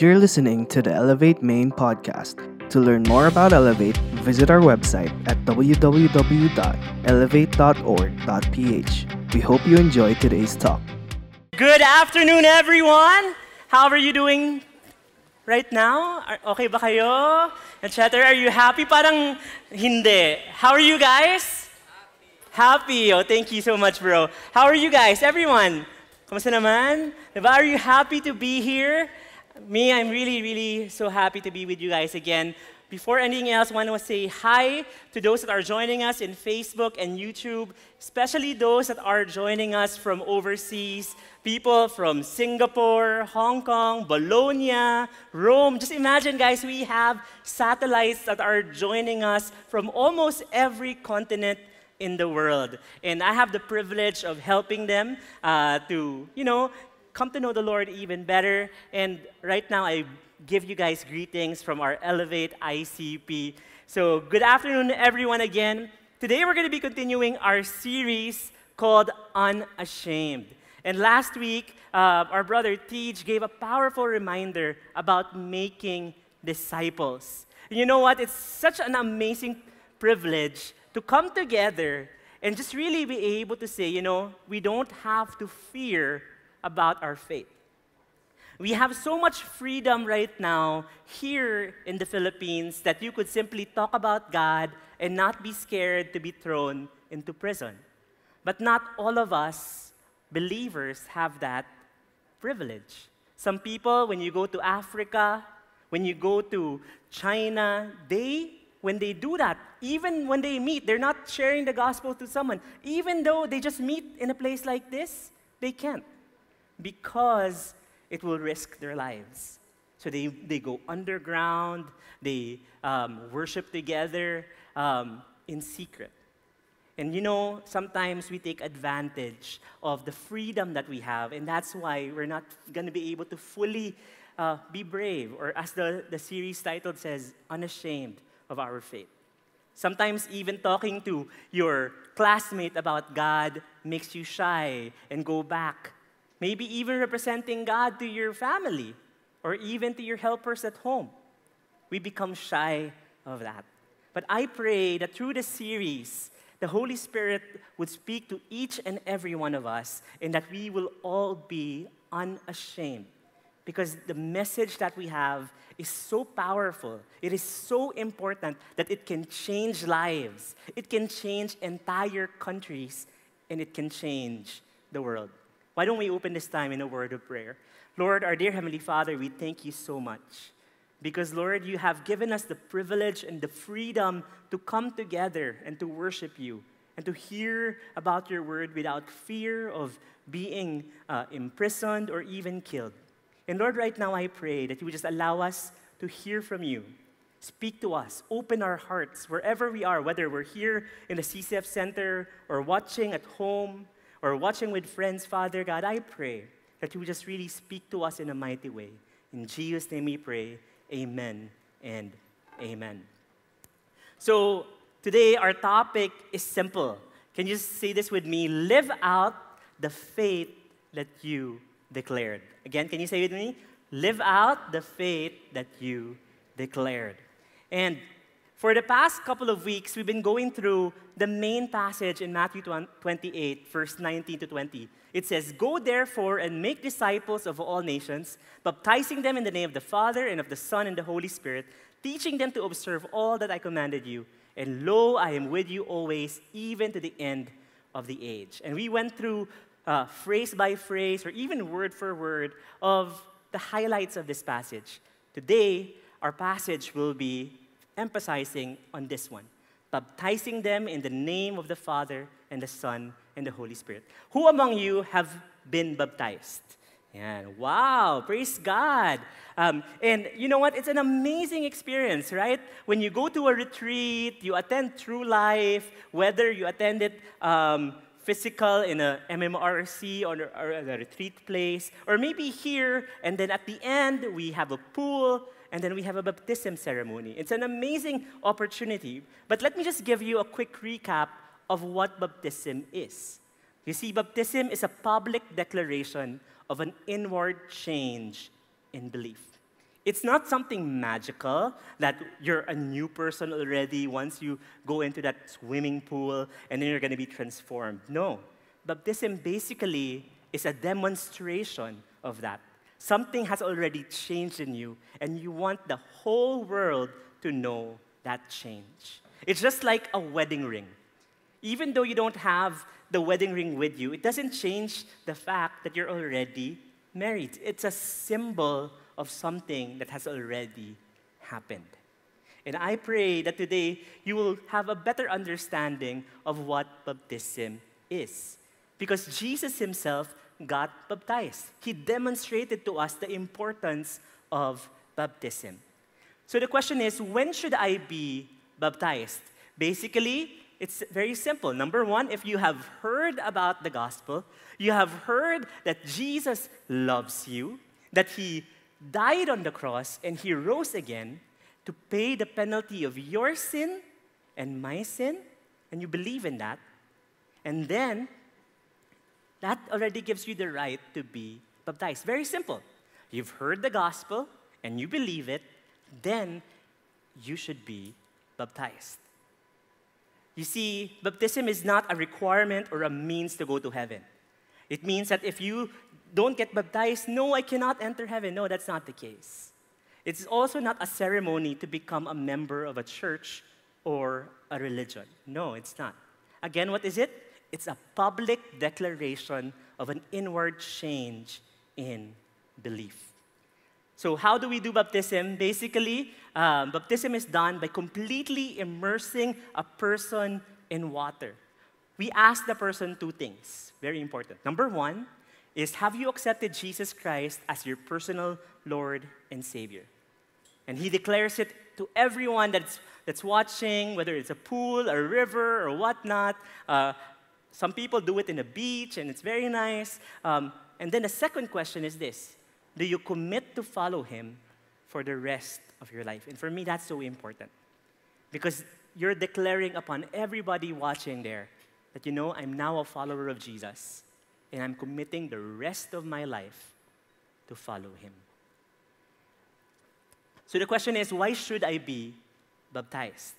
You're listening to the Elevate Main podcast. To learn more about Elevate, visit our website at www.elevate.org.ph. We hope you enjoy today's talk. Good afternoon, everyone. How are you doing right now? Okay ba kayo? Etc. Are you happy? Parang hindi. How are you guys? Happy. Oh, thank you so much, bro. How are you guys? Everyone? Kamusta naman? Diba? Are you happy to be here? Me, I'm really, really so happy to be with you guys again. Before anything else, I want to say hi to those that are joining us in Facebook and YouTube, especially those that are joining us from overseas, people from Singapore, Hong Kong, Bologna, Rome. Just imagine, guys, we have satellites that are joining us from almost every continent in the world. And I have the privilege of helping them uh, to, you know, come to know the Lord even better. And right now, I give you guys greetings from our Elevate ICP. So, good afternoon, everyone, again. Today, we're going to be continuing our series called Unashamed. And last week, uh, our brother Tej gave a powerful reminder about making disciples. You know what? It's such an amazing privilege to come together and just really be able to say, you know, we don't have to fear about our faith. We have so much freedom right now here in the Philippines that you could simply talk about God and not be scared to be thrown into prison. But not all of us believers have that privilege. Some people, when you go to Africa, when you go to China, they, when they do that, even when they meet, they're not sharing the gospel to someone. Even though they just meet in a place like this, they can't because it will risk their lives. So they, they go underground, they um, worship together um, in secret. And you know, sometimes we take advantage of the freedom that we have, and that's why we're not going to be able to fully uh, be brave, or as the, the series title says, unashamed of our faith. Sometimes, even talking to your classmate about God makes you shy and go back. Maybe even representing God to your family or even to your helpers at home. We become shy of that. But I pray that through the series, the Holy Spirit would speak to each and every one of us and that we will all be unashamed. Because the message that we have is so powerful. It is so important that it can change lives. It can change entire countries and it can change the world. Why don't we open this time in a word of prayer? Lord, our dear Heavenly Father, we thank you so much. Because, Lord, you have given us the privilege and the freedom to come together and to worship you and to hear about your word without fear of being uh, imprisoned or even killed. And Lord, right now I pray that you would just allow us to hear from you. Speak to us, open our hearts wherever we are, whether we're here in the CCF Center or watching at home or watching with friends, Father God, I pray that you would just really speak to us in a mighty way. In Jesus' name we pray. Amen and amen. So, today our topic is simple. Can you say this with me? Live out the faith that you declared. Again, can you say it with me? Live out the faith that you declared. And for the past couple of weeks, we've been going through the main passage in Matthew 28, verse 19 to 20. It says, Go therefore and make disciples of all nations, baptizing them in the name of the Father and of the Son and the Holy Spirit, teaching them to observe all that I commanded you. And lo, I am with you always, even to the end of the age. And we went through uh, phrase by phrase, or even word for word, of the highlights of this passage. Today, our passage will be emphasizing on this one baptizing them in the name of the Father and the Son and the Holy Spirit. Who among you have been baptized? And wow, praise God. Um, and you know what? It's an amazing experience, right? When you go to a retreat, you attend True Life, whether you attend it um, physical in a MMRC or, or a retreat place, or maybe here, and then at the end, we have a pool and then we have a baptism ceremony. It's an amazing opportunity. But let me just give you a quick recap of what baptism is. You see, baptism is a public declaration of an inward change in belief. It's not something magical that you're a new person already once you go into that swimming pool and then you're going to be transformed. No. Baptism basically is a demonstration of that. Something has already changed in you, and you want the whole world to know that change. It's just like a wedding ring. Even though you don't have the wedding ring with you, it doesn't change the fact that you're already married. It's a symbol of something that has already happened. And I pray that today you will have a better understanding of what baptism is. Because Jesus himself got baptized. He demonstrated to us the importance of baptism. So the question is when should I be baptized? Basically, it's very simple. Number one, if you have heard about the gospel, you have heard that Jesus loves you, that he died on the cross and he rose again to pay the penalty of your sin and my sin, and you believe in that, and then that already gives you the right to be baptized. Very simple. You've heard the gospel and you believe it, then you should be baptized. You see, baptism is not a requirement or a means to go to heaven. It means that if you don't get baptized, no, I cannot enter heaven. No, that's not the case. It's also not a ceremony to become a member of a church or a religion. No, it's not. Again, what is it? It's a public declaration of an inward change in belief. So, how do we do baptism? Basically, um, baptism is done by completely immersing a person in water. We ask the person two things, very important. Number one is Have you accepted Jesus Christ as your personal Lord and Savior? And he declares it to everyone that's, that's watching, whether it's a pool, a river, or whatnot. Uh, some people do it in a beach, and it's very nice. Um, and then the second question is this Do you commit to follow him for the rest of your life? And for me, that's so important. Because you're declaring upon everybody watching there that, you know, I'm now a follower of Jesus, and I'm committing the rest of my life to follow him. So the question is why should I be baptized?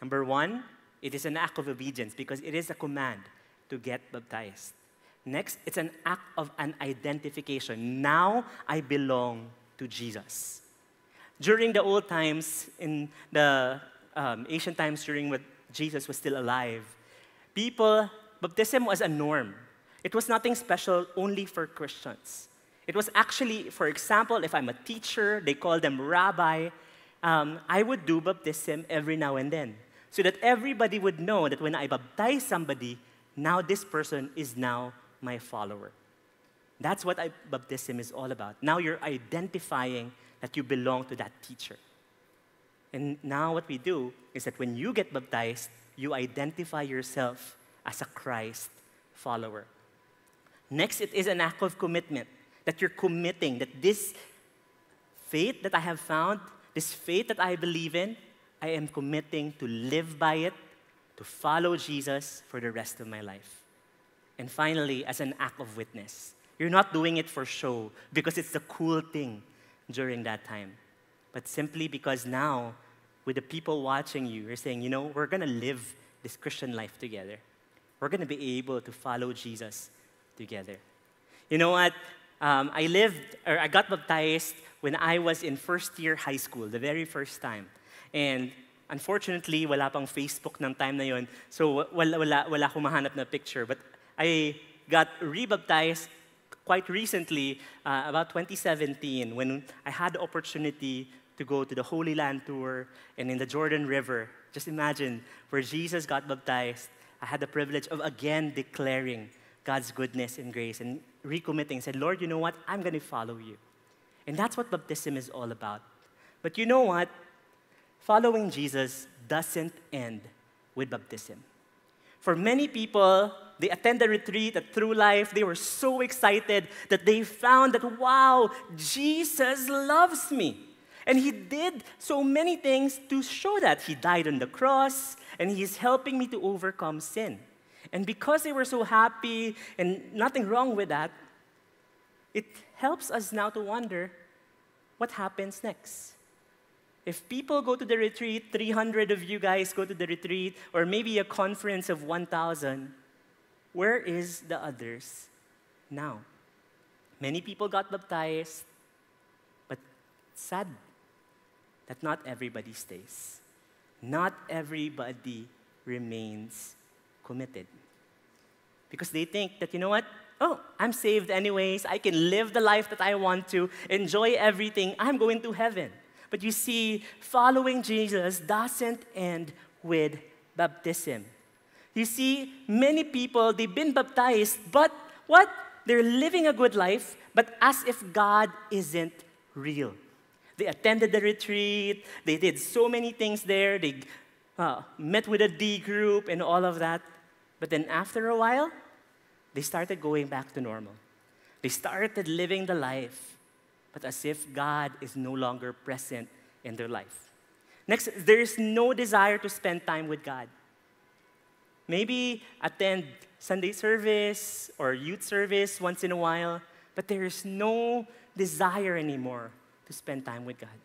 Number one, it is an act of obedience because it is a command to get baptized. Next, it's an act of an identification. Now I belong to Jesus. During the old times, in the um, ancient times during when Jesus was still alive, people, baptism was a norm. It was nothing special only for Christians. It was actually, for example, if I'm a teacher, they call them rabbi, um, I would do baptism every now and then so that everybody would know that when I baptize somebody, now this person is now my follower. That's what I, baptism is all about. Now you're identifying that you belong to that teacher. And now what we do is that when you get baptized, you identify yourself as a Christ follower. Next, it is an act of commitment that you're committing that this faith that I have found, this faith that I believe in, I am committing to live by it to follow Jesus for the rest of my life. And finally, as an act of witness, you're not doing it for show because it's the cool thing during that time, but simply because now, with the people watching you, you're saying, you know, we're going to live this Christian life together. We're going to be able to follow Jesus together. You know what? Um, I lived, or I got baptized when I was in first year high school, the very first time. And Unfortunately, wala pang Facebook ng time na yon. So wala, wala, wala akong mahanap na picture. But I got rebaptized quite recently, uh, about 2017, when I had the opportunity to go to the Holy Land Tour and in the Jordan River. Just imagine where Jesus got baptized. I had the privilege of again declaring God's goodness and grace and recommitting. Said, Lord, you know what? I'm going to follow you. And that's what baptism is all about. But you know what? Following Jesus doesn't end with baptism. For many people, they attend the retreat at True Life. They were so excited that they found that, wow, Jesus loves me. And he did so many things to show that. He died on the cross, and he's helping me to overcome sin. And because they were so happy and nothing wrong with that, it helps us now to wonder what happens next? If people go to the retreat, 300 of you guys go to the retreat, or maybe a conference of 1,000, where is the others now? Many people got baptized, but sad that not everybody stays. Not everybody remains committed. Because they think that, you know what? Oh, I'm saved anyways. I can live the life that I want to, enjoy everything. I'm going to heaven. But you see, following Jesus doesn't end with baptism. You see, many people, they've been baptized, but what? They're living a good life, but as if God isn't real. They attended the retreat, they did so many things there, they uh, met with a D group and all of that. But then after a while, they started going back to normal. They started living the life, but as if God is no longer present in their life. Next, there is no desire to spend time with God. Maybe attend Sunday service or youth service once in a while, but there is no desire anymore to spend time with God.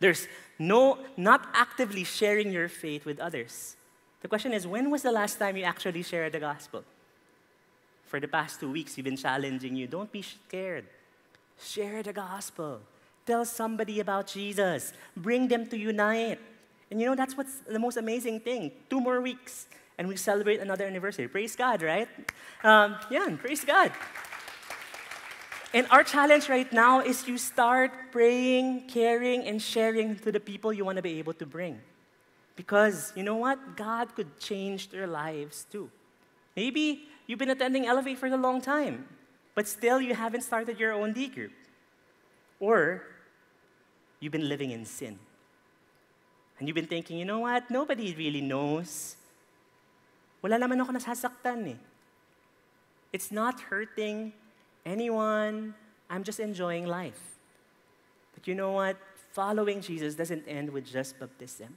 There's no, not actively sharing your faith with others. The question is, when was the last time you actually shared the gospel? For the past two weeks, we've been challenging you. Don't be scared. Share the gospel. Tell somebody about Jesus. Bring them to unite. And you know, that's what's the most amazing thing. Two more weeks, and we celebrate another anniversary. Praise God, right? Um, yeah, praise God. And our challenge right now is you start praying, caring, and sharing to the people you want to be able to bring. Because you know what? God could change their lives too. Maybe you've been attending Elevate for a long time, but still you haven't started your own D group. Or you've been living in sin. And you've been thinking, you know what? Nobody really knows. Wala naman ako nasasaktan eh. It's not hurting anyone. I'm just enjoying life. But you know what? Following Jesus doesn't end with just baptism.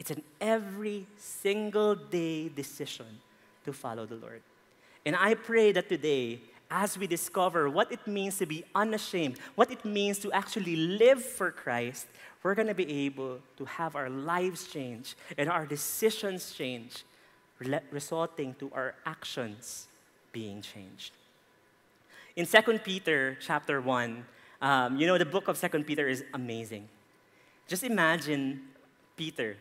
It's an every single day decision to follow the Lord. And I pray that today, as we discover what it means to be unashamed, what it means to actually live for Christ, we're going to be able to have our lives change and our decisions change, resulting to our actions being changed. In 2 Peter chapter 1, um, you know, the book of 2 Peter is amazing. Just imagine Peter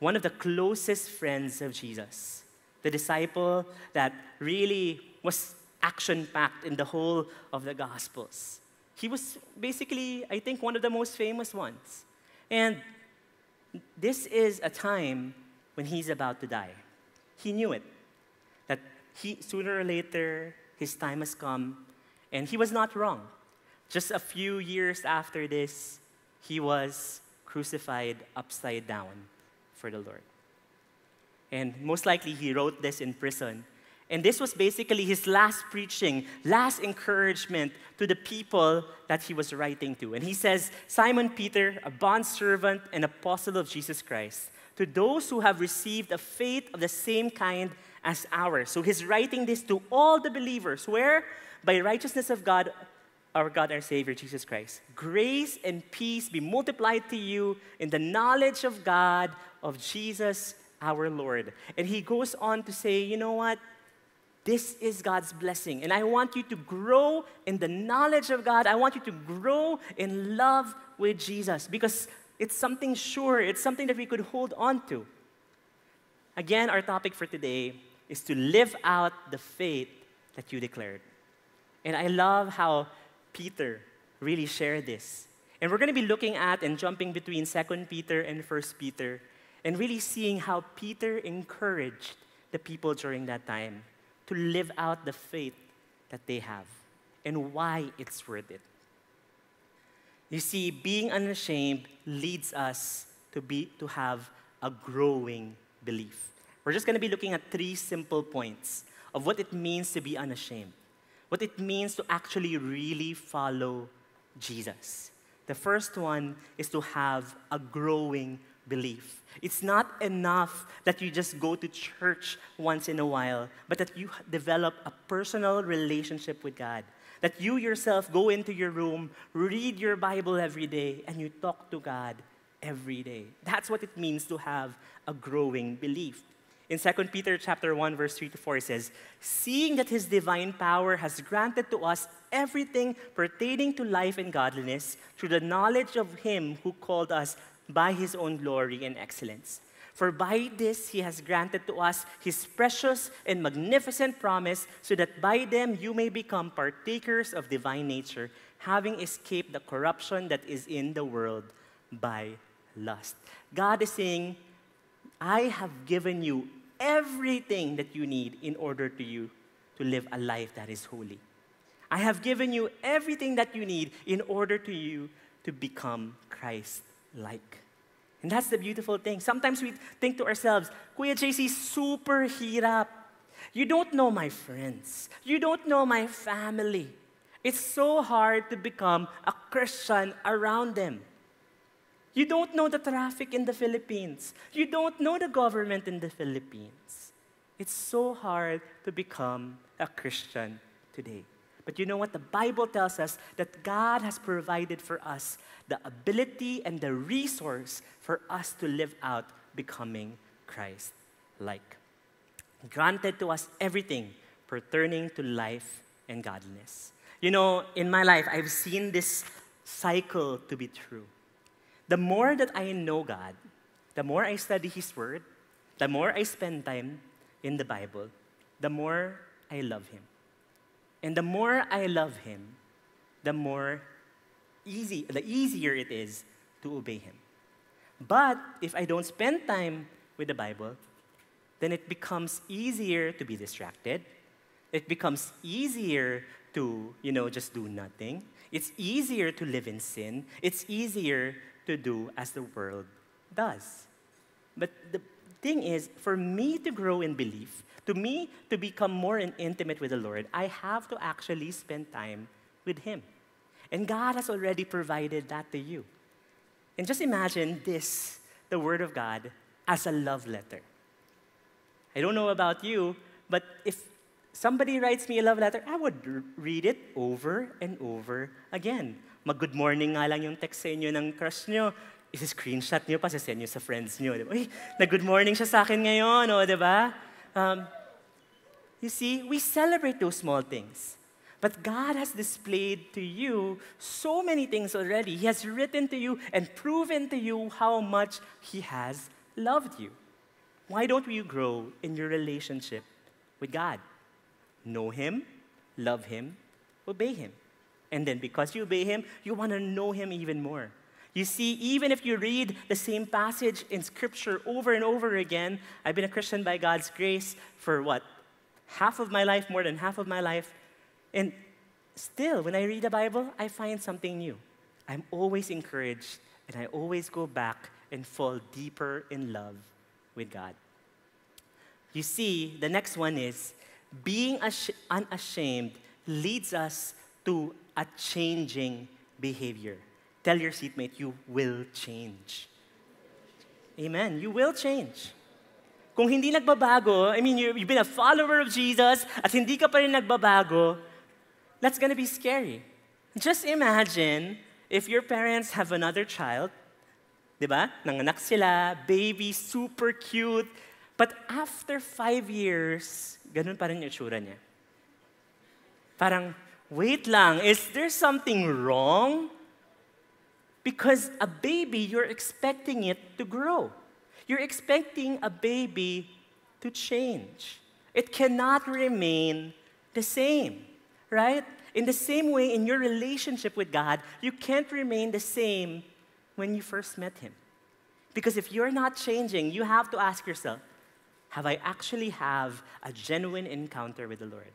one of the closest friends of Jesus, the disciple that really was action packed in the whole of the Gospels. He was basically, I think, one of the most famous ones. And this is a time when he's about to die. He knew it, that he, sooner or later, his time has come, and he was not wrong. Just a few years after this, he was crucified upside down for the Lord. And most likely, he wrote this in prison. And this was basically his last preaching, last encouragement to the people that he was writing to. And he says, Simon Peter, a bondservant and apostle of Jesus Christ, to those who have received a faith of the same kind as ours. So he's writing this to all the believers, where by righteousness of God our God, our Savior, Jesus Christ. Grace and peace be multiplied to you in the knowledge of God, of Jesus, our Lord. And he goes on to say, you know what? This is God's blessing. And I want you to grow in the knowledge of God. I want you to grow in love with Jesus because it's something sure, it's something that we could hold on to. Again, our topic for today is to live out the faith that you declared. And I love how Peter really shared this. And we're going to be looking at and jumping between 2 Peter and 1 Peter and really seeing how Peter encouraged the people during that time to live out the faith that they have and why it's worth it. You see, being unashamed leads us to, be, to have a growing belief. We're just going to be looking at three simple points of what it means to be unashamed what it means to actually really follow Jesus. The first one is to have a growing belief. It's not enough that you just go to church once in a while, but that you develop a personal relationship with God. That you yourself go into your room, read your Bible every day, and you talk to God every day. That's what it means to have a growing belief. In 2 Peter chapter 1 verse 3 to 4 it says, "Seeing that his divine power has granted to us everything pertaining to life and godliness through the knowledge of him who called us by his own glory and excellence." For by this he has granted to us his precious and magnificent promise, so that by them you may become partakers of divine nature, having escaped the corruption that is in the world by lust. God is saying, I have given you everything that you need in order to you to live a life that is holy. I have given you everything that you need in order to you to become Christ like. And that's the beautiful thing. Sometimes we think to ourselves, Kuya JC, super hirap. You don't know my friends. You don't know my family. It's so hard to become a Christian around them. You don't know the traffic in the Philippines. You don't know the government in the Philippines. It's so hard to become a Christian today. But you know what? The Bible tells us that God has provided for us the ability and the resource for us to live out becoming Christ like. Granted to us everything pertaining to life and godliness. You know, in my life, I've seen this cycle to be true. The more that I know God, the more I study His Word, the more I spend time in the Bible, the more I love Him. And the more I love Him, the more easy, the easier it is to obey Him. But if I don't spend time with the Bible, then it becomes easier to be distracted. It becomes easier to, you know, just do nothing. It's easier to live in sin. It's easier to do as the world does. But the thing is, for me to grow in belief, to me to become more intimate with the Lord, I have to actually spend time with Him. And God has already provided that to you. And just imagine this, the Word of God, as a love letter. I don't know about you, but if somebody writes me a love letter, I would read it over and over again. Mag-good morning nga lang yung text sa inyo ng crush nyo. Isi-screenshot nyo pa, send nyo sa friends. Diba? Uy, na-good morning siya sa akin ngayon, o, di ba? Um, you see, we celebrate those small things. But God has displayed to you so many things already. He has written to you and proven to you how much He has loved you. Why don't you grow in your relationship with God? Know Him, love Him, obey Him. And then because you obey Him, you want to know Him even more. You see, even if you read the same passage in Scripture over and over again, I've been a Christian by God's grace for what? Half of my life, more than half of my life. And still, when I read the Bible, I find something new. I'm always encouraged, and I always go back and fall deeper in love with God. You see, the next one is being unashamed leads us to a changing behavior. Tell your seatmate, you will change. Amen. You will change. Kung hindi nagbabago, I mean, you've been a follower of Jesus at hindi ka pa rin nagbabago, that's to be scary. Just imagine if your parents have another child, di ba? Nanganak sila, baby, super cute, but after five years, ganun pa rin yung itsura niya. Parang, wait lang, is there something wrong? Because a baby, you're expecting it to grow. You're expecting a baby to change. It cannot remain the same right? In the same way, in your relationship with God, you can't remain the same when you first met Him. Because if you're not changing, you have to ask yourself, have I actually have a genuine encounter with the Lord?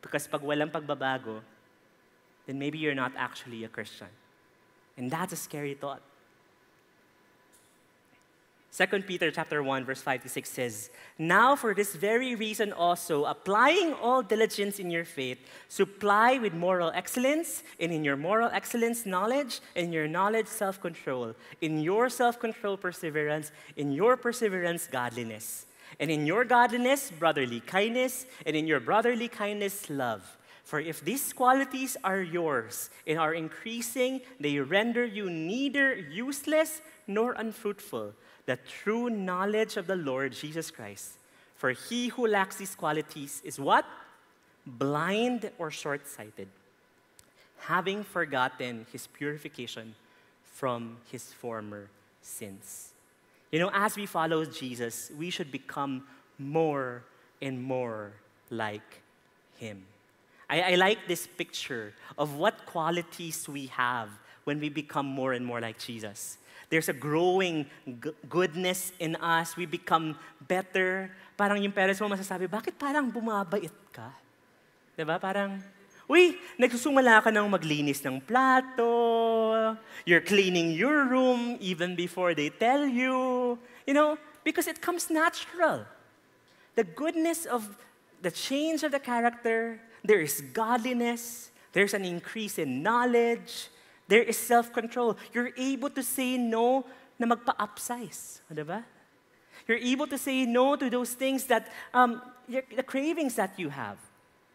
Because pag walang pagbabago, then maybe you're not actually a Christian. And that's a scary thought. 2 Peter chapter 1 verse 5 to 6 says, "Now for this very reason also, applying all diligence in your faith, supply with moral excellence, and in your moral excellence knowledge, and in your knowledge self-control, in your self-control perseverance, in your perseverance godliness, and in your godliness brotherly kindness, and in your brotherly kindness love." For if these qualities are yours and are increasing, they render you neither useless nor unfruitful. The true knowledge of the Lord Jesus Christ. For he who lacks these qualities is what? Blind or short sighted, having forgotten his purification from his former sins. You know, as we follow Jesus, we should become more and more like him. I, I like this picture of what qualities we have when we become more and more like Jesus. There's a growing goodness in us. We become better. Parang yung parents mo masasabi, bakit parang bumabait ka? Diba? Parang, uy, nagsusumala ka ng maglinis ng plato. You're cleaning your room even before they tell you. You know, because it comes natural. The goodness of the change of the character, there is godliness, there's an increase in knowledge, there is self-control. You're able to say no na magpa-upsize. Diba? You're able to say no to those things that, um, the cravings that you have.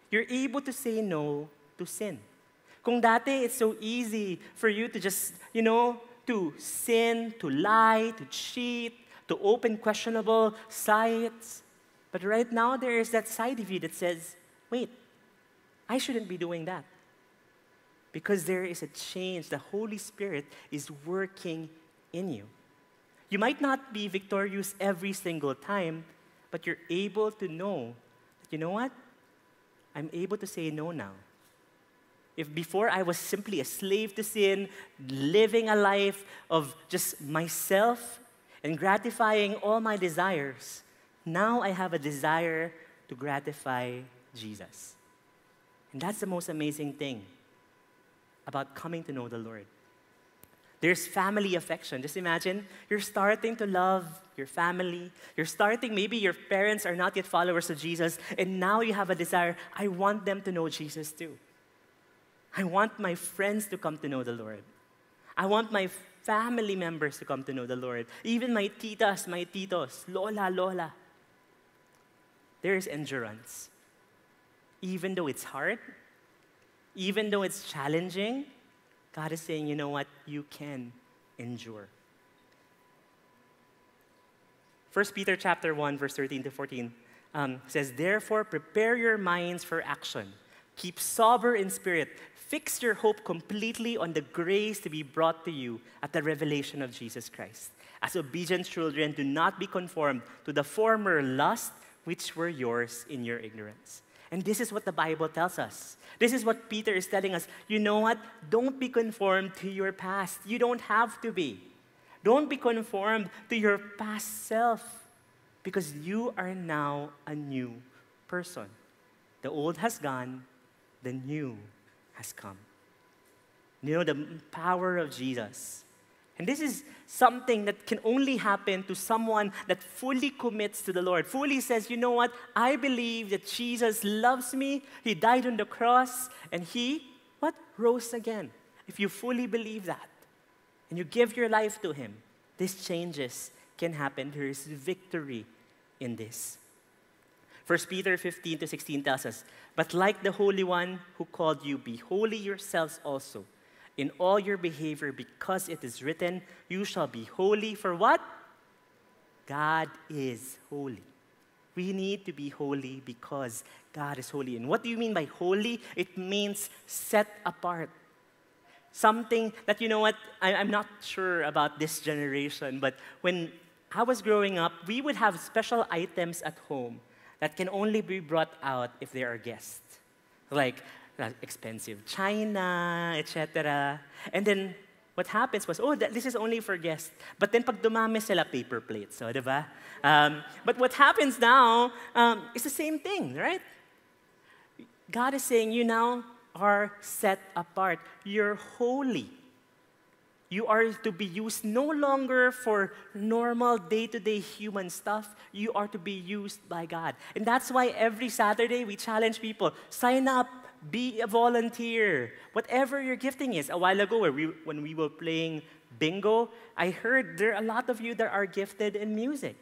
You're able to say no to sin. Kung dati, it's so easy for you to just, you know, to sin, to lie, to cheat, to open questionable sites. But right now, there is that side of you that says, wait, I shouldn't be doing that. Because there is a change. The Holy Spirit is working in you. You might not be victorious every single time, but you're able to know that, you know what? I'm able to say no now. If before I was simply a slave to sin, living a life of just myself and gratifying all my desires, now I have a desire to gratify Jesus. And that's the most amazing thing about coming to know the Lord. There's family affection. Just imagine you're starting to love your family. You're starting, maybe your parents are not yet followers of Jesus, and now you have a desire I want them to know Jesus too. I want my friends to come to know the Lord. I want my family members to come to know the Lord. Even my titas, my titos, lola, lola. There is endurance. Even though it's hard, even though it's challenging, God is saying, you know what? You can endure. 1 Peter chapter 1, verse 13 to 14 um, says, Therefore, prepare your minds for action. Keep sober in spirit. Fix your hope completely on the grace to be brought to you at the revelation of Jesus Christ. As obedient children, do not be conformed to the former lust which were yours in your ignorance. And this is what the Bible tells us. This is what Peter is telling us. You know what? Don't be conformed to your past. You don't have to be. Don't be conformed to your past self because you are now a new person. The old has gone, the new has come. You know, the power of Jesus and this is something that can only happen to someone that fully commits to the Lord, fully says, you know what? I believe that Jesus loves me. He died on the cross, and He, what? Rose again. If you fully believe that, and you give your life to Him, these changes can happen. There is victory in this. 1 Peter 15 to 16 tells us, But like the Holy One who called you, be holy yourselves also in all your behavior because it is written, You shall be holy for what? God is holy. We need to be holy because God is holy. And what do you mean by holy? It means set apart. Something that, you know what, I, am not sure about this generation, but when I was growing up, we would have special items at home that can only be brought out if there are guests. Like expensive china, etc. And then what happens was, oh, this is only for guests. But then pag dumami sila, paper plates, so, di ba? Um, but what happens now um, is the same thing, right? God is saying, you now are set apart. You're holy. You are to be used no longer for normal day to day human stuff. You are to be used by God. And that's why every Saturday we challenge people sign up, be a volunteer. Whatever your gifting is. A while ago, we, when we were playing bingo, I heard there are a lot of you that are gifted in music.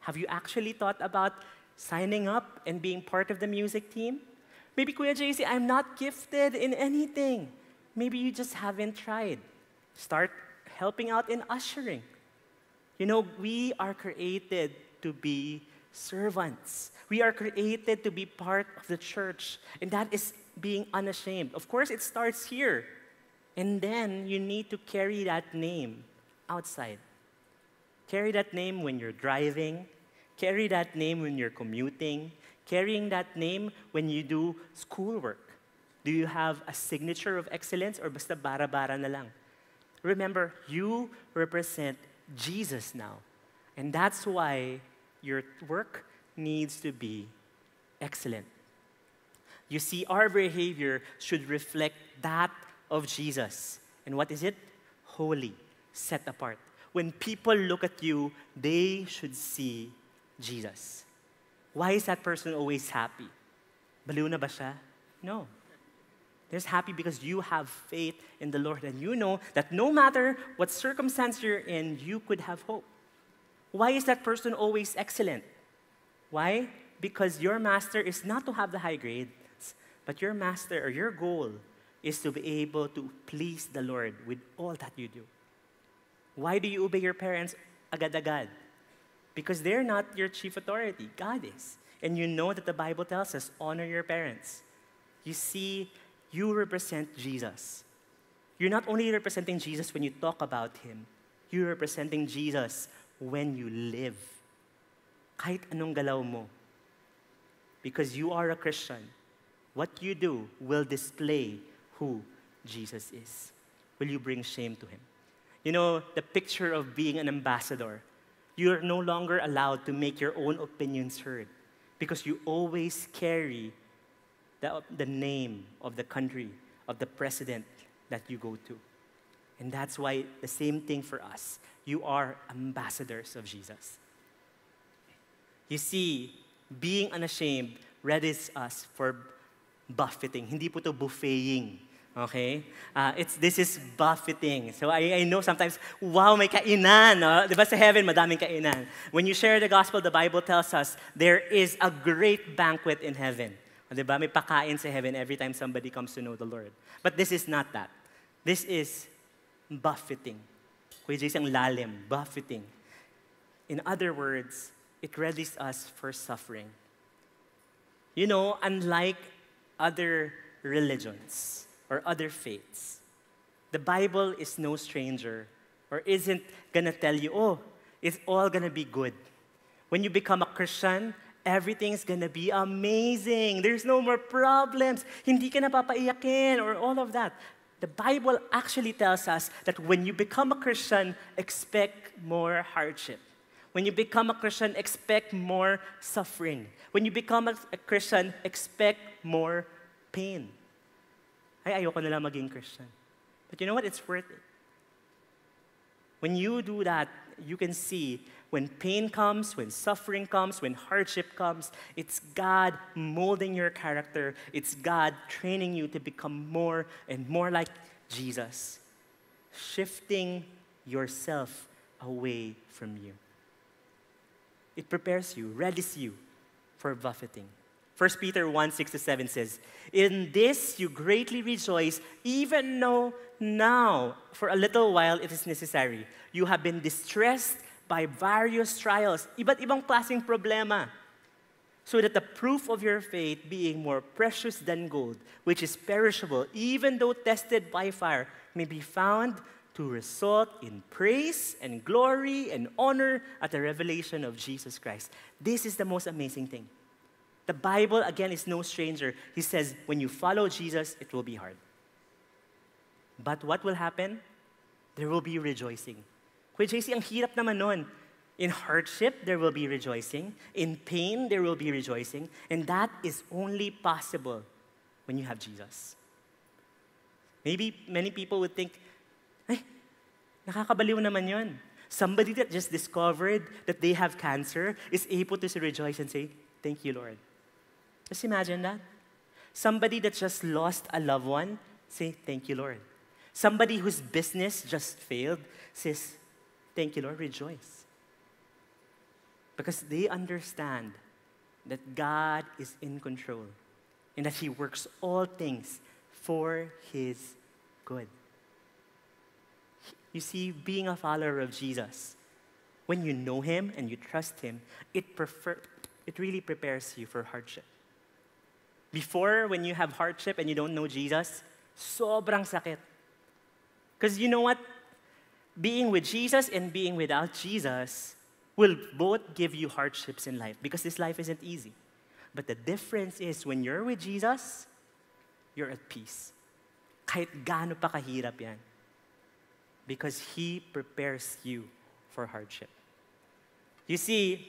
Have you actually thought about signing up and being part of the music team? Maybe Kuya JC, I'm not gifted in anything. Maybe you just haven't tried. Start helping out in ushering. You know, we are created to be servants. We are created to be part of the church, and that is being unashamed. Of course, it starts here. And then you need to carry that name outside. Carry that name when you're driving, carry that name when you're commuting, carrying that name when you do schoolwork. Do you have a signature of excellence or basta bara-bara na lang? Remember, you represent Jesus now. And that's why your work needs to be excellent. You see, our behavior should reflect that of Jesus. And what is it? Holy, set apart. When people look at you, they should see Jesus. Why is that person always happy? Baliw na ba siya? No. They're happy because you have faith in the Lord and you know that no matter what circumstance you're in, you could have hope. Why is that person always excellent? Why? Because your master is not to have the high grades, but your master or your goal is to be able to please the Lord with all that you do. Why do you obey your parents agad-agad? Because they're not your chief authority, God is. And you know that the Bible tells us honor your parents. You see, you represent Jesus. You're not only representing Jesus when you talk about him, you're representing Jesus when you live. Kahit anong galaw mo. Because you are a Christian, what you do will display who Jesus is. Will you bring shame to him? You know, the picture of being an ambassador, you're no longer allowed to make your own opinions heard because you always carry the, the name of the country, of the president that you go to. And that's why the same thing for us. You are ambassadors of Jesus. You see, being unashamed readies us for buffeting. Hindi po to buffeting. Okay? Uh, it's, this is buffeting. So I, I know sometimes, wow, may kainan. No? Di ba sa heaven, madaming kainan. When you share the gospel, the Bible tells us there is a great banquet in heaven. Di ba? May pakain sa heaven every time somebody comes to know the Lord. But this is not that. This is buffeting. Kuya ang lalim, buffeting. In other words, it readies us for suffering. You know, unlike other religions or other faiths, the Bible is no stranger or isn't gonna tell you, oh, it's all gonna be good. When you become a Christian, everything's gonna be amazing. There's no more problems. Hindi ka napapaiyakin or all of that. The Bible actually tells us that when you become a Christian, expect more hardship. When you become a Christian, expect more suffering. When you become a, Christian, expect more pain. Ay, ayoko na maging Christian. But you know what? It's worth it. When you do that, you can see when pain comes, when suffering comes, when hardship comes, it's God molding your character. It's God training you to become more and more like Jesus, shifting yourself away from you. It prepares you, readies you for buffeting. 1 Peter 1 6 to 7 says, In this you greatly rejoice, even though now, for a little while, it is necessary. You have been distressed by various trials, iba't ibang klaseng problema, so that the proof of your faith, being more precious than gold, which is perishable, even though tested by fire, may be found to result in praise and glory and honor at the revelation of Jesus Christ. This is the most amazing thing. The Bible, again, is no stranger. He says, when you follow Jesus, it will be hard. But what will happen? There will be rejoicing. Kuya JC, ang hirap naman nun. In hardship, there will be rejoicing. In pain, there will be rejoicing. And that is only possible when you have Jesus. Maybe many people would think, nakakabaliw naman yun. Somebody that just discovered that they have cancer is able to rejoice and say, Thank you, Lord. Just imagine that. Somebody that just lost a loved one, say, Thank you, Lord. Somebody whose business just failed says, Thank you, Lord. Rejoice. Because they understand that God is in control. and that He works all things for His good. You see, being a follower of Jesus, when you know Him and you trust Him, it, prefer, it really prepares you for hardship. Before, when you have hardship and you don't know Jesus, sobrang sakit. Because you know what? Being with Jesus and being without Jesus will both give you hardships in life because this life isn't easy. But the difference is when you're with Jesus, you're at peace. Kahit gaano pa kahirap yan. Because He prepares you for hardship. You see,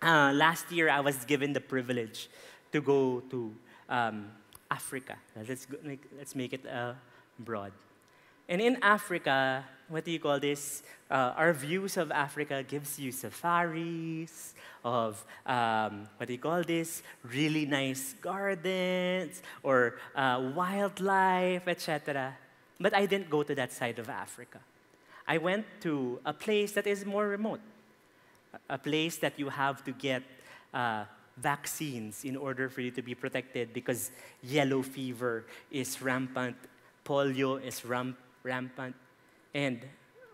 uh, last year I was given the privilege to go to um, Africa. Let's, go, make, let's make it uh, broad. And in Africa, what do you call this? Uh, our views of Africa gives you safaris, of um, what do you call this? Really nice gardens or uh, wildlife, etc. But I didn't go to that side of Africa. I went to a place that is more remote, a place that you have to get uh, vaccines in order for you to be protected because yellow fever is rampant, polio is ramp, rampant. And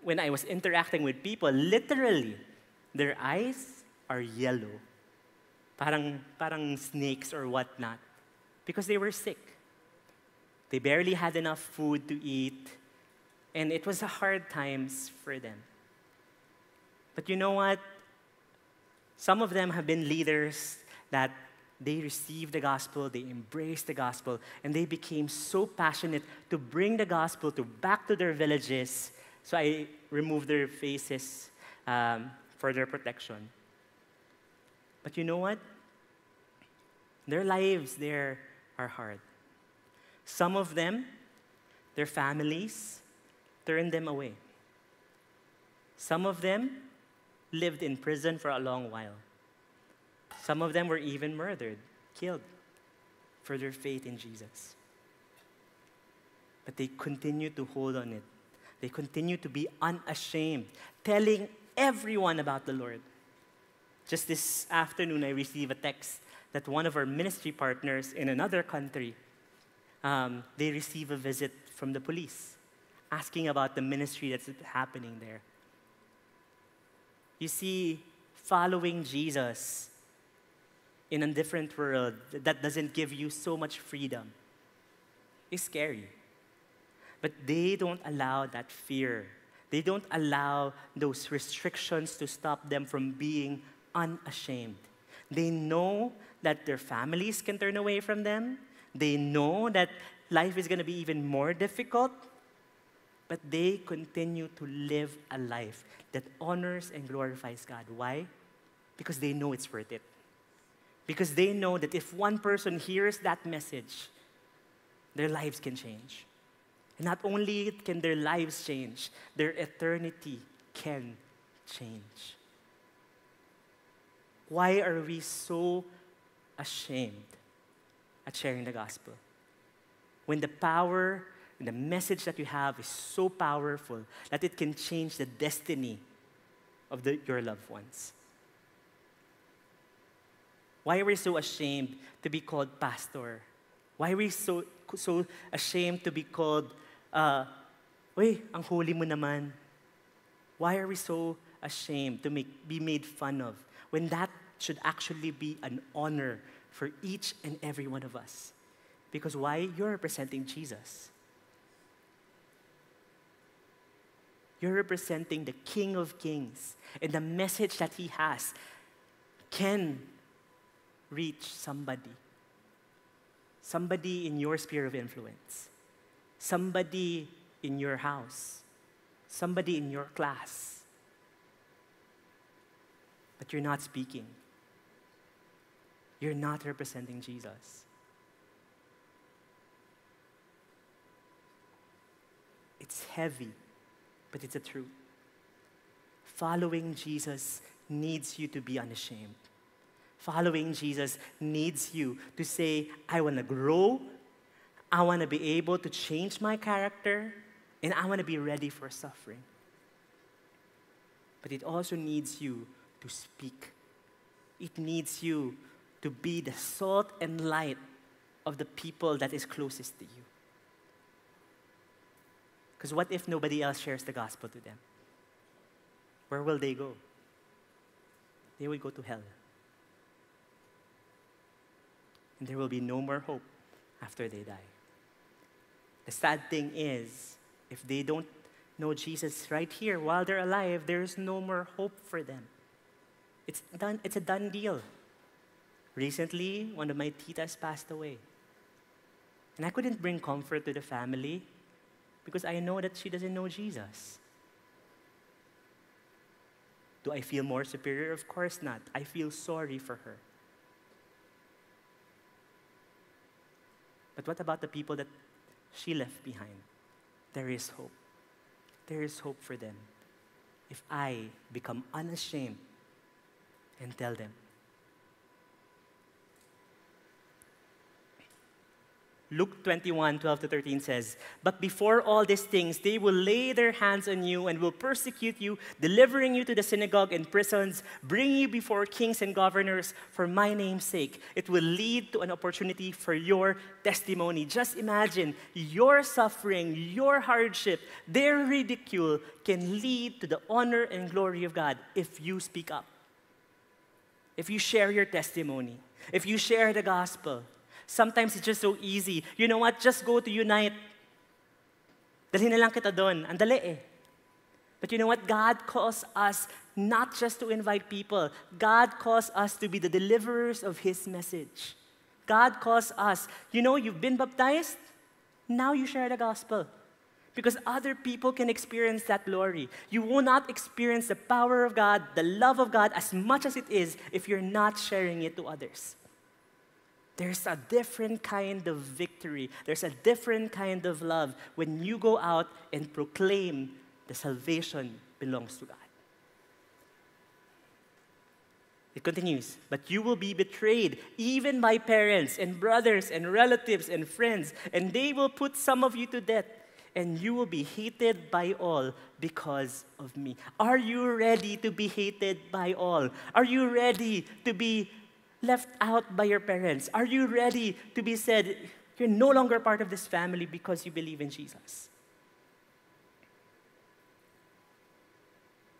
when I was interacting with people, literally, their eyes are yellow. Parang, parang snakes or whatnot. Because they were sick. They barely had enough food to eat. And it was a hard times for them. But you know what? Some of them have been leaders that they received the gospel, they embraced the gospel, and they became so passionate to bring the gospel to back to their villages. So I removed their faces um, for their protection. But you know what? Their lives there are hard. Some of them, their families, turned them away. Some of them lived in prison for a long while. Some of them were even murdered, killed for their faith in Jesus. But they continue to hold on it. They continue to be unashamed, telling everyone about the Lord. Just this afternoon, I received a text that one of our ministry partners in another country, um, they receive a visit from the police asking about the ministry that's happening there. You see, following Jesus in a different world that doesn't give you so much freedom is scary. But they don't allow that fear. They don't allow those restrictions to stop them from being unashamed. They know that their families can turn away from them. They know that life is going to be even more difficult. But they continue to live a life that honors and glorifies God. Why? Because they know it's worth it because they know that if one person hears that message, their lives can change. And not only can their lives change, their eternity can change. Why are we so ashamed at sharing the gospel? When the power and the message that you have is so powerful that it can change the destiny of the, your loved ones. Why are we so ashamed to be called pastor? Why are we so, so ashamed to be called, uh, Uy, ang holy mo naman. Why are we so ashamed to make, be made fun of when that should actually be an honor for each and every one of us? Because why? You're representing Jesus. You're representing the King of Kings, and the message that He has can reach somebody. Somebody in your sphere of influence. Somebody in your house. Somebody in your class. But you're not speaking. You're not representing Jesus. It's heavy, but it's a truth. Following Jesus needs you to be unashamed. Following Jesus needs you to say, I want to grow, I want to be able to change my character, and I want to be ready for suffering. But it also needs you to speak. It needs you to be the salt and light of the people that is closest to you. Because what if nobody else shares the gospel to them? Where will they go? They will go to hell. And there will be no more hope after they die. The sad thing is, if they don't know Jesus right here while they're alive, there's no more hope for them. It's, done, it's a done deal. Recently, one of my titas passed away. And I couldn't bring comfort to the family because I know that she doesn't know Jesus. Do I feel more superior? Of course not. I feel sorry for her. But what about the people that she left behind? There is hope. There is hope for them if I become unashamed and tell them Luke 21, 12 to 13 says, But before all these things, they will lay their hands on you and will persecute you, delivering you to the synagogue and prisons, bringing you before kings and governors for my name's sake. It will lead to an opportunity for your testimony. Just imagine your suffering, your hardship, their ridicule can lead to the honor and glory of God if you speak up, if you share your testimony, if you share the gospel Sometimes it's just so easy. You know what? Just go to Unite. Dalhin na lang kita doon. Ang dali eh. But you know what? God calls us not just to invite people. God calls us to be the deliverers of His message. God calls us. You know, you've been baptized. Now you share the gospel. Because other people can experience that glory. You will not experience the power of God, the love of God, as much as it is if you're not sharing it to others. There's a different kind of victory. There's a different kind of love when you go out and proclaim the salvation belongs to God. It continues, but you will be betrayed even by parents and brothers and relatives and friends, and they will put some of you to death, and you will be hated by all because of me. Are you ready to be hated by all? Are you ready to be left out by your parents? Are you ready to be said, you're no longer part of this family because you believe in Jesus?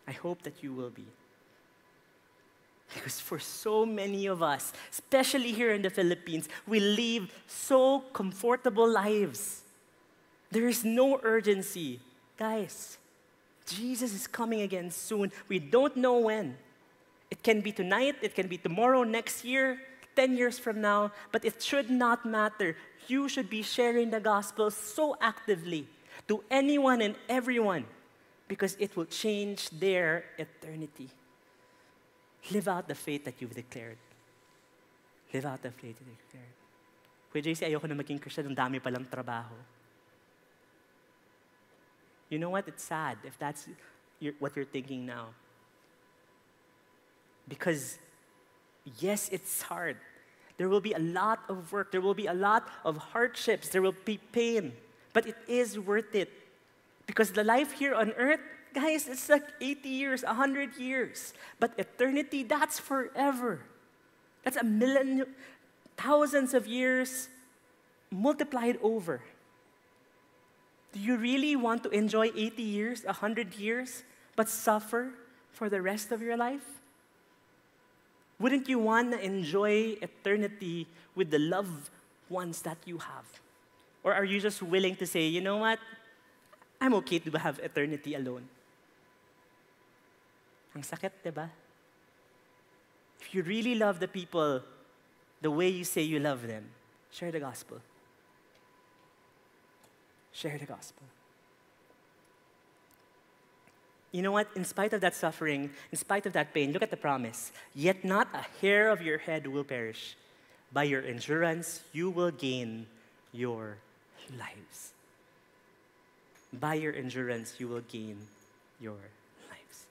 I hope that you will be. Because for so many of us, especially here in the Philippines, we live so comfortable lives. There is no urgency. Guys, Jesus is coming again soon. We don't know when. It can be tonight, it can be tomorrow, next year, 10 years from now, but it should not matter. You should be sharing the gospel so actively to anyone and everyone because it will change their eternity. Live out the faith that you've declared. Live out the faith that you've declared. Kuya JC, ayoko na maging Christian, ang dami palang trabaho. You know what? It's sad if that's your, what you're thinking now. Because, yes, it's hard. There will be a lot of work, there will be a lot of hardships, there will be pain, but it is worth it. Because the life here on earth, guys, it's like 80 years, 100 years. But eternity, that's forever. That's a million, thousands of years multiplied over. Do you really want to enjoy 80 years, 100 years, but suffer for the rest of your life? Wouldn't you want to enjoy eternity with the loved ones that you have? Or are you just willing to say, you know what? I'm okay to have eternity alone. Ang sakit, di ba? If you really love the people the way you say you love them, share the gospel. Share the gospel. You know what? In spite of that suffering, in spite of that pain, look at the promise. Yet not a hair of your head will perish. By your endurance, you will gain your lives. By your endurance, you will gain your lives.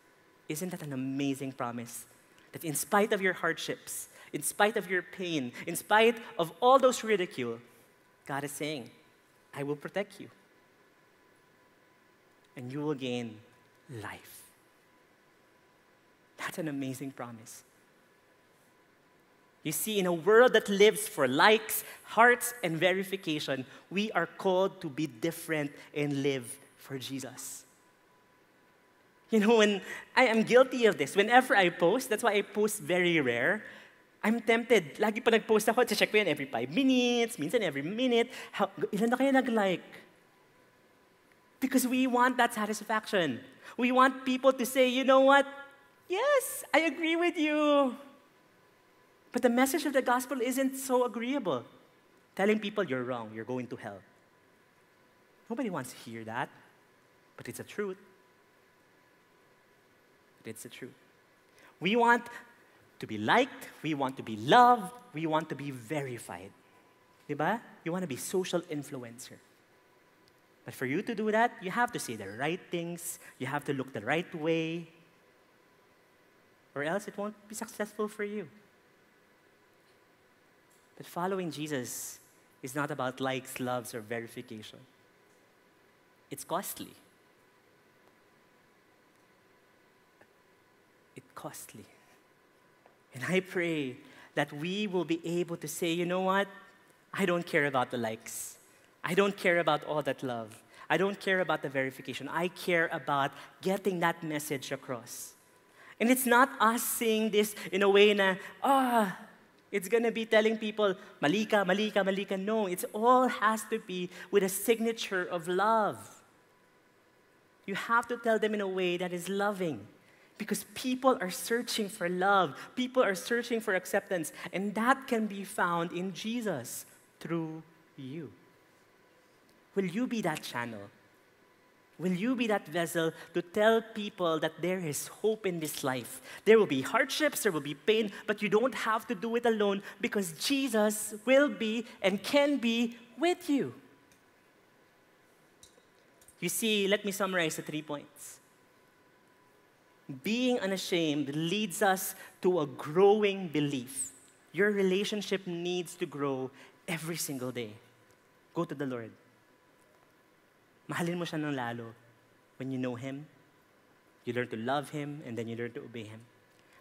Isn't that an amazing promise? That in spite of your hardships, in spite of your pain, in spite of all those ridicule, God is saying, I will protect you. And you will gain life. That's an amazing promise. You see, in a world that lives for likes, hearts, and verification, we are called to be different and live for Jesus. You know, when I am guilty of this, whenever I post, that's why I post very rare, I'm tempted. Lagi pa nag-post ako, check ko yan every five minutes, minsan every minute. How, ilan na kayo nag-like? Because we want that satisfaction. We want people to say, you know what? Yes, I agree with you. But the message of the gospel isn't so agreeable. Telling people you're wrong, you're going to hell. Nobody wants to hear that, but it's the truth. But it's the truth. We want to be liked, we want to be loved, we want to be verified. Diba? You want to be social influencer. But for you to do that, you have to say the right things, you have to look the right way, or else it won't be successful for you. But following Jesus is not about likes, loves, or verification. It's costly. It's costly. And I pray that we will be able to say, you know what? I don't care about the likes. I don't care about all that love. I don't care about the verification. I care about getting that message across. And it's not us saying this in a way na, ah, oh, it's gonna be telling people, malika, malika, malika. No, it all has to be with a signature of love. You have to tell them in a way that is loving. Because people are searching for love, people are searching for acceptance, and that can be found in Jesus through you. Will you be that channel? Will you be that vessel to tell people that there is hope in this life? There will be hardships, there will be pain, but you don't have to do it alone because Jesus will be and can be with you. You see, let me summarize the three points being unashamed leads us to a growing belief. Your relationship needs to grow every single day. Go to the Lord. Mahalin mo siya ng lalo. When you know Him, you learn to love Him, and then you learn to obey Him.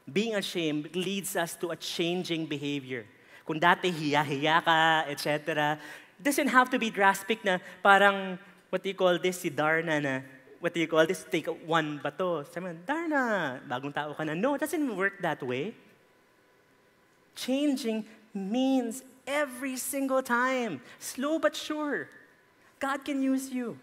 Being ashamed leads us to a changing behavior. Kung dati hiya-hiya ka, etc., doesn't have to be drastic na parang, what do you call this, si Darna na, what do you call this? Take one bato. Sabi Darna, bagong tao ka na. No, it doesn't work that way. Changing means every single time, slow but sure, God can use you.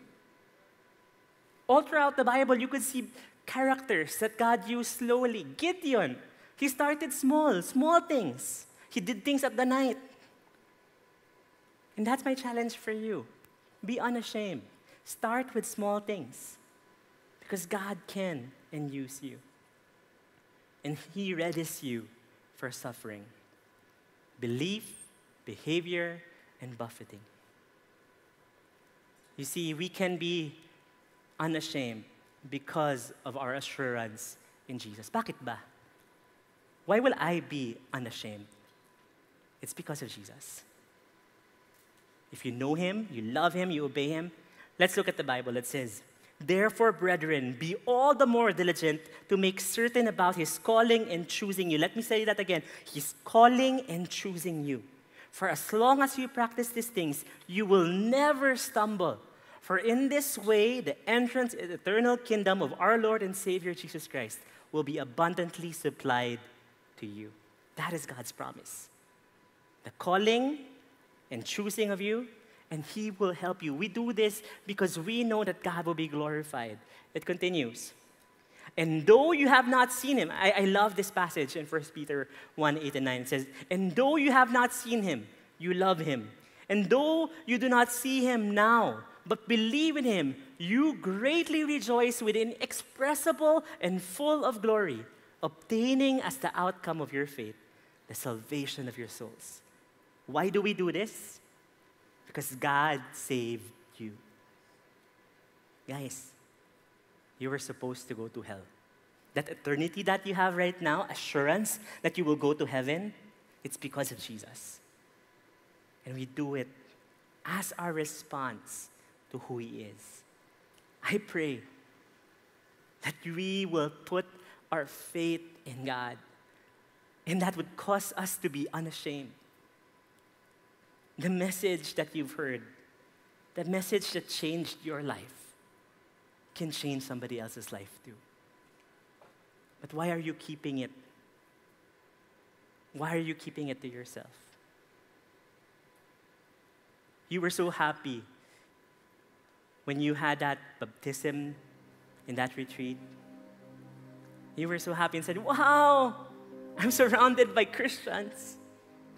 All throughout the Bible, you could see characters that God used slowly. Gideon, he started small, small things. He did things at the night. And that's my challenge for you. Be unashamed. Start with small things. Because God can and use you. And He readies you for suffering, belief, behavior, and buffeting. You see, we can be unashamed because of our assurance in Jesus. Bakit ba? Why will I be unashamed? It's because of Jesus. If you know Him, you love Him, you obey Him. Let's look at the Bible. It says, Therefore, brethren, be all the more diligent to make certain about his calling and choosing you. Let me say that again. He's calling and choosing you. For as long as you practice these things, you will never stumble. For in this way, the entrance in the eternal kingdom of our Lord and Savior Jesus Christ will be abundantly supplied to you. That is God's promise. The calling and choosing of you and He will help you. We do this because we know that God will be glorified. It continues. And though you have not seen him, I, I love this passage in 1 Peter 1 8 and 9. It says, And though you have not seen him, you love him. And though you do not see him now, but believe in him, you greatly rejoice with inexpressible and full of glory, obtaining as the outcome of your faith the salvation of your souls. Why do we do this? Because God saved you. Guys, you were supposed to go to hell. That eternity that you have right now, assurance that you will go to heaven, it's because of Jesus. And we do it as our response to who He is. I pray that we will put our faith in God. And that would cause us to be unashamed. The message that you've heard, the message that changed your life, can change somebody else's life too. But why are you keeping it? Why are you keeping it to yourself? You were so happy when you had that baptism in that retreat. You were so happy and said, Wow, I'm surrounded by Christians.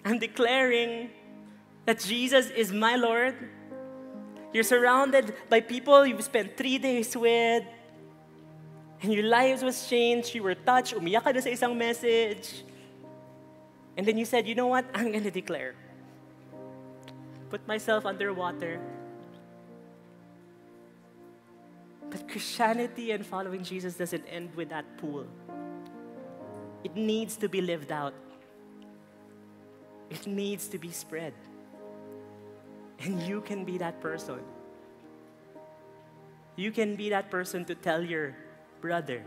I'm declaring that Jesus is my Lord. You're surrounded by people you've spent three days with. And your lives was changed. You were touched. Umiyak ka sa isang message. And then you said, you know what? I'm going to declare. Put myself underwater. But Christianity and following Jesus doesn't end with that pool. It needs to be lived out. It needs to be spread. And you can be that person. You can be that person to tell your brother,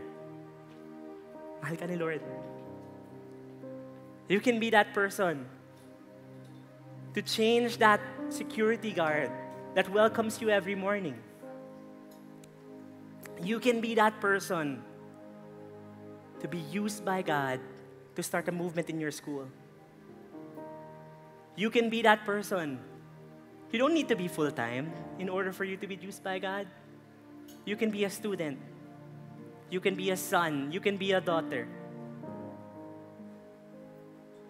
mahal ka ni Lord. You can be that person to change that security guard that welcomes you every morning. You can be that person to be used by God to start a movement in your school. You can be that person you don't need to be full time in order for you to be used by God. You can be a student. You can be a son. You can be a daughter.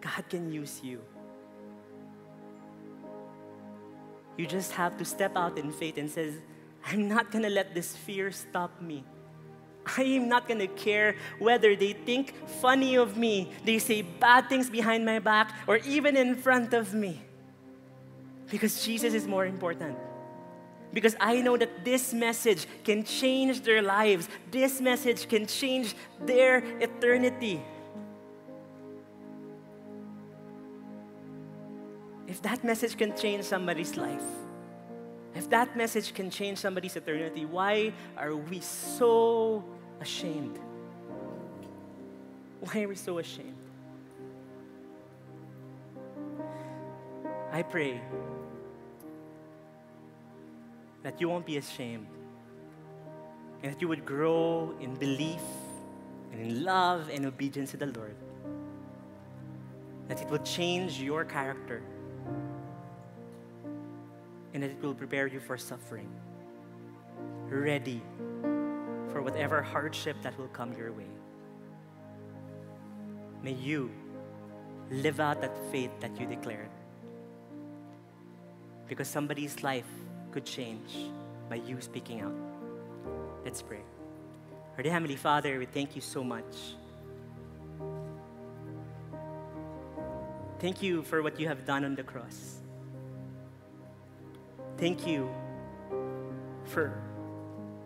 God can use you. You just have to step out in faith and says, I'm not going to let this fear stop me. I am not going to care whether they think funny of me, they say bad things behind my back, or even in front of me. Because Jesus is more important. Because I know that this message can change their lives. This message can change their eternity. If that message can change somebody's life, if that message can change somebody's eternity, why are we so ashamed? Why are we so ashamed? I pray that you won't be ashamed and that you would grow in belief and in love and obedience to the Lord. That it will change your character and it will prepare you for suffering, ready for whatever hardship that will come your way. May you live out that faith that you declared. Because somebody's life could change by you speaking out. Let's pray. Our dear Heavenly Father, we thank you so much. Thank you for what you have done on the cross. Thank you for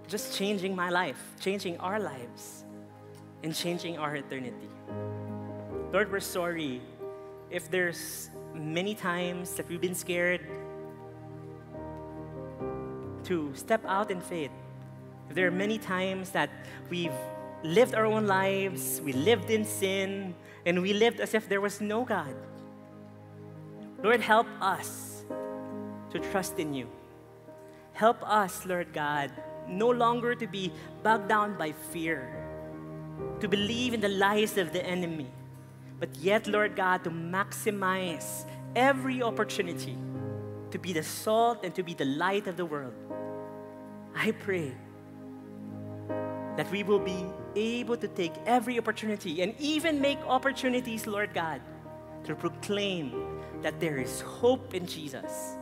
just changing my life, changing our lives, and changing our eternity. Lord, we're sorry if there's many times that we've been scared to step out in faith. If There are many times that we've lived our own lives, we lived in sin, and we lived as if there was no God. Lord, help us to trust in you. Help us, Lord God, no longer to be bogged down by fear, to believe in the lies of the enemy, but yet, Lord God, to maximize every opportunity to be the salt and to be the light of the world. I pray that we will be able to take every opportunity and even make opportunities, Lord God, to proclaim that there is hope in Jesus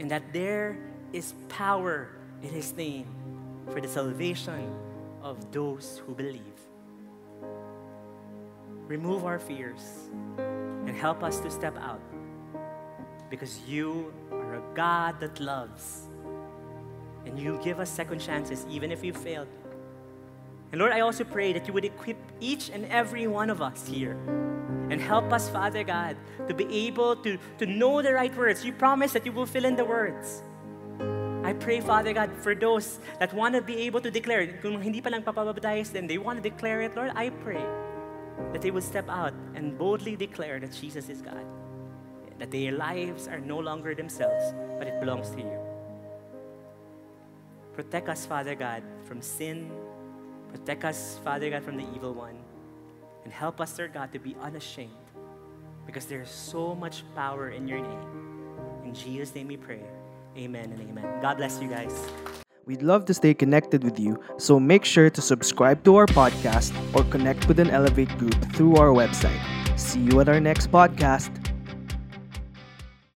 and that there is power in His name for the salvation of those who believe. Remove our fears and help us to step out because you are a God that loves and you give us second chances even if we failed. And Lord, I also pray that you would equip each and every one of us here and help us, Father God, to be able to, to know the right words. You promise that you will fill in the words. I pray, Father God, for those that want to be able to declare, kung hindi pa lang papabaptize, they want to declare it, Lord, I pray that they will step out and boldly declare that Jesus is God, that their lives are no longer themselves, but it belongs to you. Protect us, Father God, from sin. Protect us, Father God, from the evil one. And help us, Lord God, to be unashamed because there's so much power in your name. In Jesus' name we pray. Amen and amen. God bless you guys. We'd love to stay connected with you, so make sure to subscribe to our podcast or connect with an Elevate group through our website. See you at our next podcast.